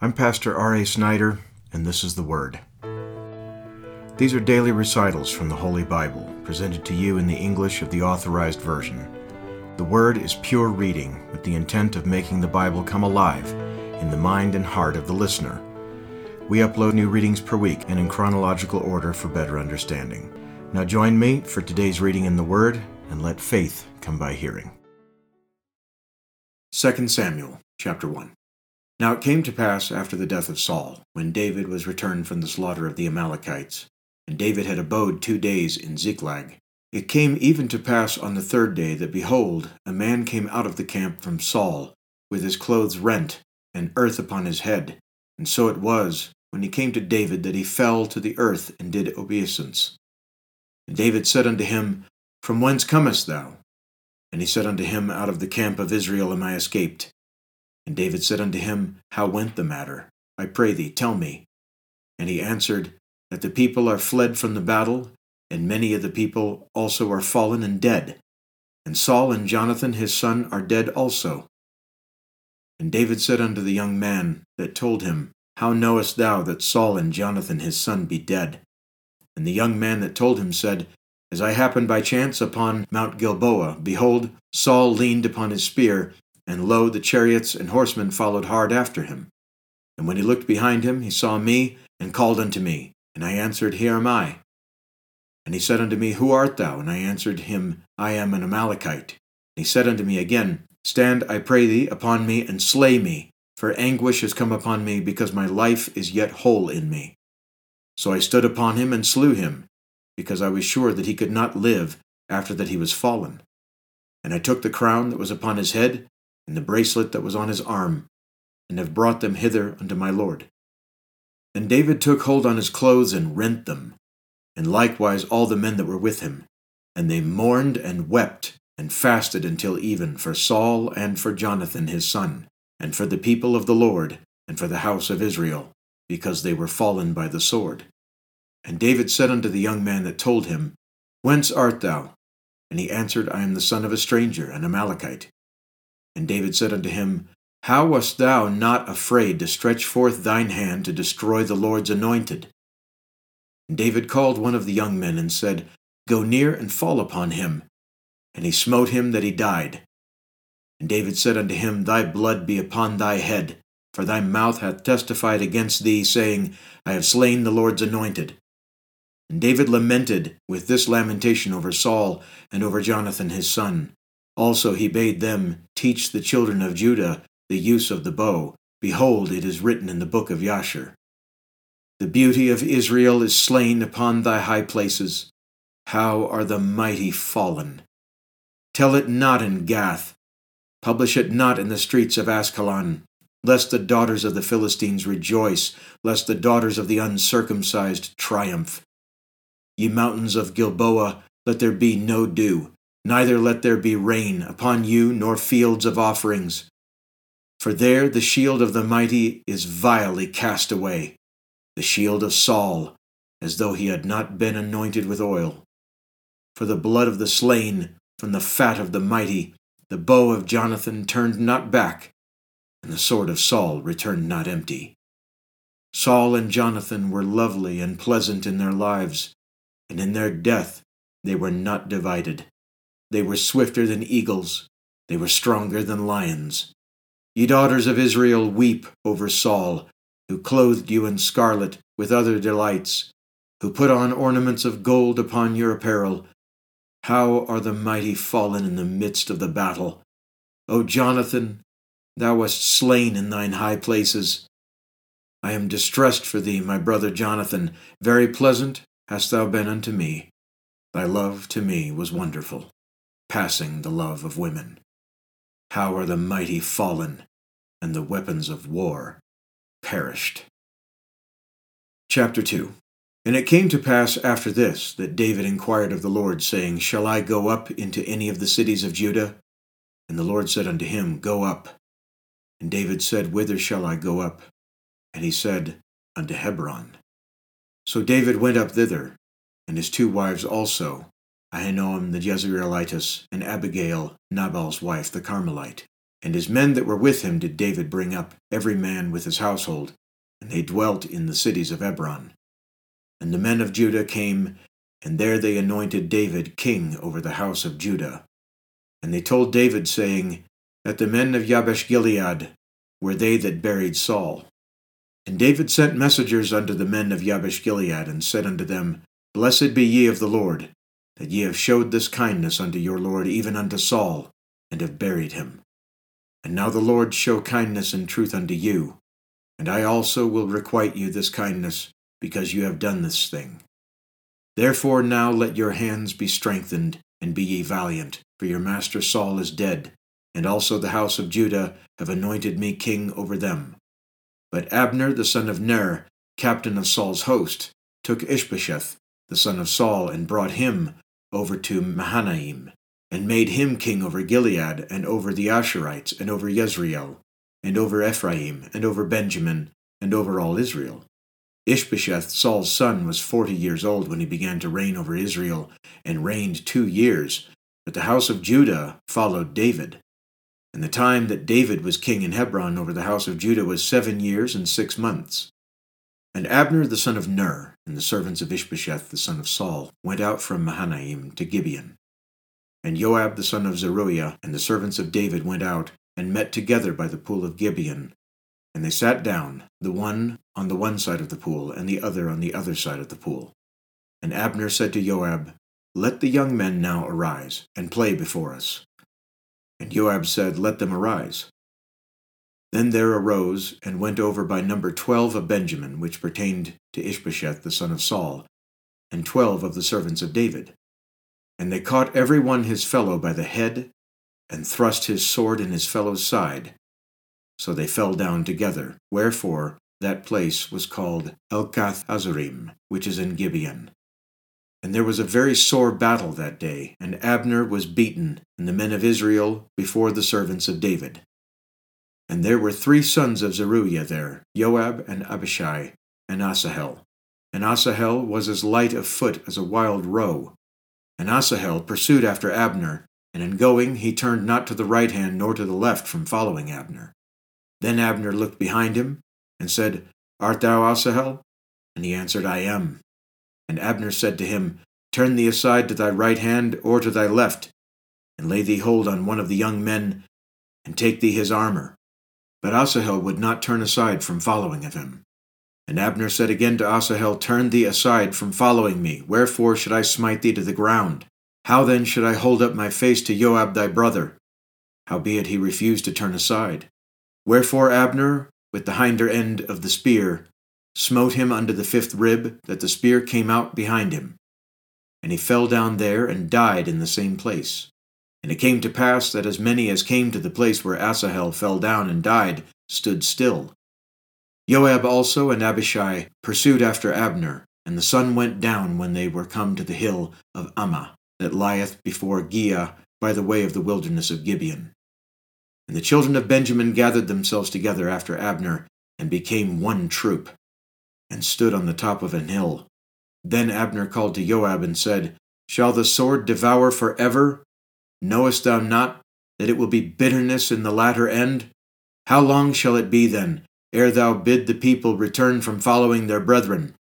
I'm Pastor R.A. Snider, and this is the Word. These are daily recitals from the Holy Bible, presented to you in the English of the Authorized Version. The Word is pure reading with the intent of making the Bible come alive in the mind and heart of the listener. We upload new readings per week and in chronological order for better understanding. Now join me for today's reading in the Word and let faith come by hearing. 2 Samuel chapter 1. Now it came to pass after the death of Saul, when David was returned from the slaughter of the Amalekites, and David had abode two days in Ziklag. It came even to pass on the third day that, behold, a man came out of the camp from Saul, with his clothes rent, and earth upon his head. And so it was, when he came to David, that he fell to the earth and did obeisance. And David said unto him, From whence comest thou? And he said unto him, Out of the camp of Israel am I escaped. And David said unto him, How went the matter? I pray thee, tell me. And he answered, That the people are fled from the battle, and many of the people also are fallen and dead. And Saul and Jonathan his son are dead also. And David said unto the young man that told him, How knowest thou that Saul and Jonathan his son be dead? And the young man that told him said, As I happened by chance upon Mount Gilboa, behold, Saul leaned upon his spear, and lo, the chariots and horsemen followed hard after him. And when he looked behind him, he saw me, and called unto me. And I answered, Here am I. And he said unto me, Who art thou? And I answered him, I am an Amalekite. And he said unto me again, Stand, I pray thee, upon me, and slay me, for anguish has come upon me, because my life is yet whole in me. So I stood upon him and slew him, because I was sure that he could not live after that he was fallen. And I took the crown that was upon his head, and the bracelet that was on his arm, and have brought them hither unto my lord. And David took hold on his clothes and rent them, and likewise all the men that were with him. And they mourned and wept and fasted until even for Saul and for Jonathan his son, and for the people of the Lord, and for the house of Israel, because they were fallen by the sword. And David said unto the young man that told him, Whence art thou? And he answered, I am the son of a stranger, an Amalekite. And David said unto him, How wast thou not afraid to stretch forth thine hand to destroy the Lord's anointed? And David called one of the young men and said, Go near and fall upon him. And he smote him that he died. And David said unto him, Thy blood be upon thy head, for thy mouth hath testified against thee, saying, I have slain the Lord's anointed. And David lamented with this lamentation over Saul and over Jonathan his son. Also he bade them teach the children of Judah the use of the bow. Behold, it is written in the book of Jasher. The beauty of Israel is slain upon thy high places. How are the mighty fallen! Tell it not in Gath, publish it not in the streets of Askelon, lest the daughters of the Philistines rejoice, lest the daughters of the uncircumcised triumph. Ye mountains of Gilboa, let there be no dew, neither let there be rain upon you, nor fields of offerings. For there the shield of the mighty is vilely cast away, the shield of Saul, as though he had not been anointed with oil. For the blood of the slain, from the fat of the mighty, the bow of Jonathan turned not back, and the sword of Saul returned not empty. Saul and Jonathan were lovely and pleasant in their lives, and in their death they were not divided. They were swifter than eagles. They were stronger than lions. Ye daughters of Israel, weep over Saul, who clothed you in scarlet with other delights, who put on ornaments of gold upon your apparel. How are the mighty fallen in the midst of the battle? O Jonathan, thou wast slain in thine high places. I am distressed for thee, my brother Jonathan. Very pleasant hast thou been unto me. Thy love to me was wonderful passing the love of women. How are the mighty fallen, and the weapons of war perished. Chapter 2 And it came to pass after this that David inquired of the Lord, saying, Shall I go up into any of the cities of Judah? And the Lord said unto him, Go up. And David said, Whither shall I go up? And he said, Unto Hebron. So David went up thither, and his two wives also, Ahinoam the Jezreelitess, and Abigail, Nabal's wife, the Carmelite. And his men that were with him did David bring up, every man with his household, and they dwelt in the cities of Hebron. And the men of Judah came, and there they anointed David king over the house of Judah. And they told David, saying, That the men of Jabesh Gilead were they that buried Saul. And David sent messengers unto the men of Jabesh Gilead, and said unto them, Blessed be ye of the Lord, that ye have showed this kindness unto your Lord, even unto Saul, and have buried him. And now the Lord show kindness and truth unto you, and I also will requite you this kindness, because you have done this thing. Therefore now let your hands be strengthened, and be ye valiant, for your master Saul is dead, and also the house of Judah have anointed me king over them. But Abner the son of Ner, captain of Saul's host, took Ishbosheth the son of Saul, and brought him over to Mahanaim, and made him king over Gilead, and over the Ashurites, and over Jezreel, and over Ephraim, and over Benjamin, and over all Israel. Ishbosheth, Saul's son, was forty years old when he began to reign over Israel, and reigned two years. But the house of Judah followed David. And the time that David was king in Hebron over the house of Judah was seven years and six months. And Abner the son of Ner, and the servants of Ishbosheth the son of Saul, went out from Mahanaim to Gibeon. And Joab the son of Zeruiah and the servants of David went out, and met together by the pool of Gibeon. And they sat down, the one on the one side of the pool, and the other on the other side of the pool. And Abner said to Joab, Let the young men now arise, and play before us. And Joab said, Let them arise. Then there arose and went over by number twelve of Benjamin, which pertained to Ishbosheth the son of Saul, and twelve of the servants of David. And they caught every one his fellow by the head, and thrust his sword in his fellow's side. So they fell down together, wherefore that place was called Helkath Hazzurim, which is in Gibeon. And there was a very sore battle that day, and Abner was beaten, and the men of Israel before the servants of David. And there were three sons of Zeruiah there, Joab and Abishai and Asahel. And Asahel was as light of foot as a wild roe. And Asahel pursued after Abner, and in going he turned not to the right hand nor to the left from following Abner. Then Abner looked behind him, and said, Art thou Asahel? And he answered, I am. And Abner said to him, Turn thee aside to thy right hand or to thy left, and lay thee hold on one of the young men, and take thee his armor. But Asahel would not turn aside from following of him. And Abner said again to Asahel, Turn thee aside from following me. Wherefore should I smite thee to the ground? How then should I hold up my face to Joab thy brother? Howbeit he refused to turn aside. Wherefore Abner, with the hinder end of the spear, smote him under the fifth rib, that the spear came out behind him. And he fell down there and died in the same place. And it came to pass that as many as came to the place where Asahel fell down and died stood still. Joab also and Abishai pursued after Abner, and the sun went down when they were come to the hill of Ammah, that lieth before Giah by the way of the wilderness of Gibeon. And the children of Benjamin gathered themselves together after Abner, and became one troop, and stood on the top of an hill. Then Abner called to Joab and said, Shall the sword devour for ever? Knowest thou not that it will be bitterness in the latter end? How long shall it be then, ere thou bid the people return from following their brethren?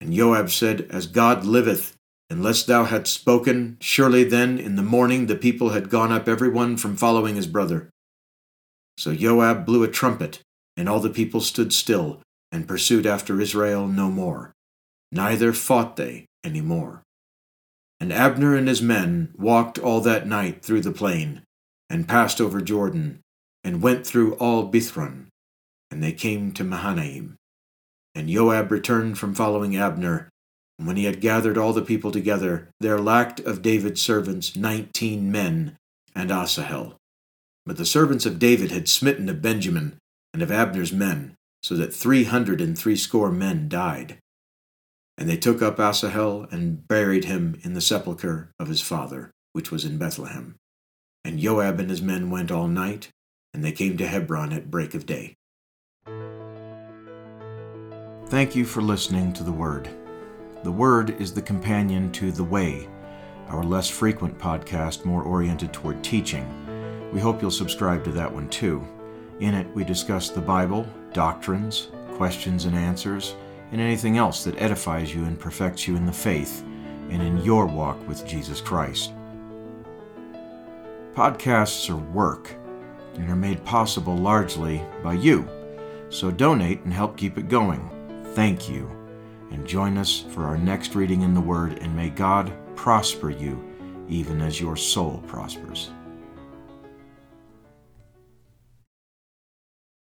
And Joab said, As God liveth, unless thou hadst spoken, surely then in the morning the people had gone up every one from following his brother. So Joab blew a trumpet, and all the people stood still, and pursued after Israel no more. Neither fought they any more. And Abner and his men walked all that night through the plain, and passed over Jordan, and went through all Bithron, and they came to Mahanaim. And Joab returned from following Abner, and when he had gathered all the people together, there lacked of David's servants nineteen men, and Asahel. But the servants of David had smitten of Benjamin and of Abner's men, so that three hundred and threescore men died. And they took up Asahel and buried him in the sepulchre of his father, which was in Bethlehem. And Joab and his men went all night, and they came to Hebron at break of day. Thank you for listening to the Word. The Word is the companion to The Way, our less frequent podcast more oriented toward teaching We hope you'll subscribe to that one too. In it, we discuss the Bible, doctrines, questions and answers, and anything else that edifies you and perfects you in the faith and in your walk with Jesus Christ. Podcasts are work and are made possible largely by you, so donate and help keep it going. Thank you. And join us for our next reading in the Word, and may God prosper you even as your soul prospers.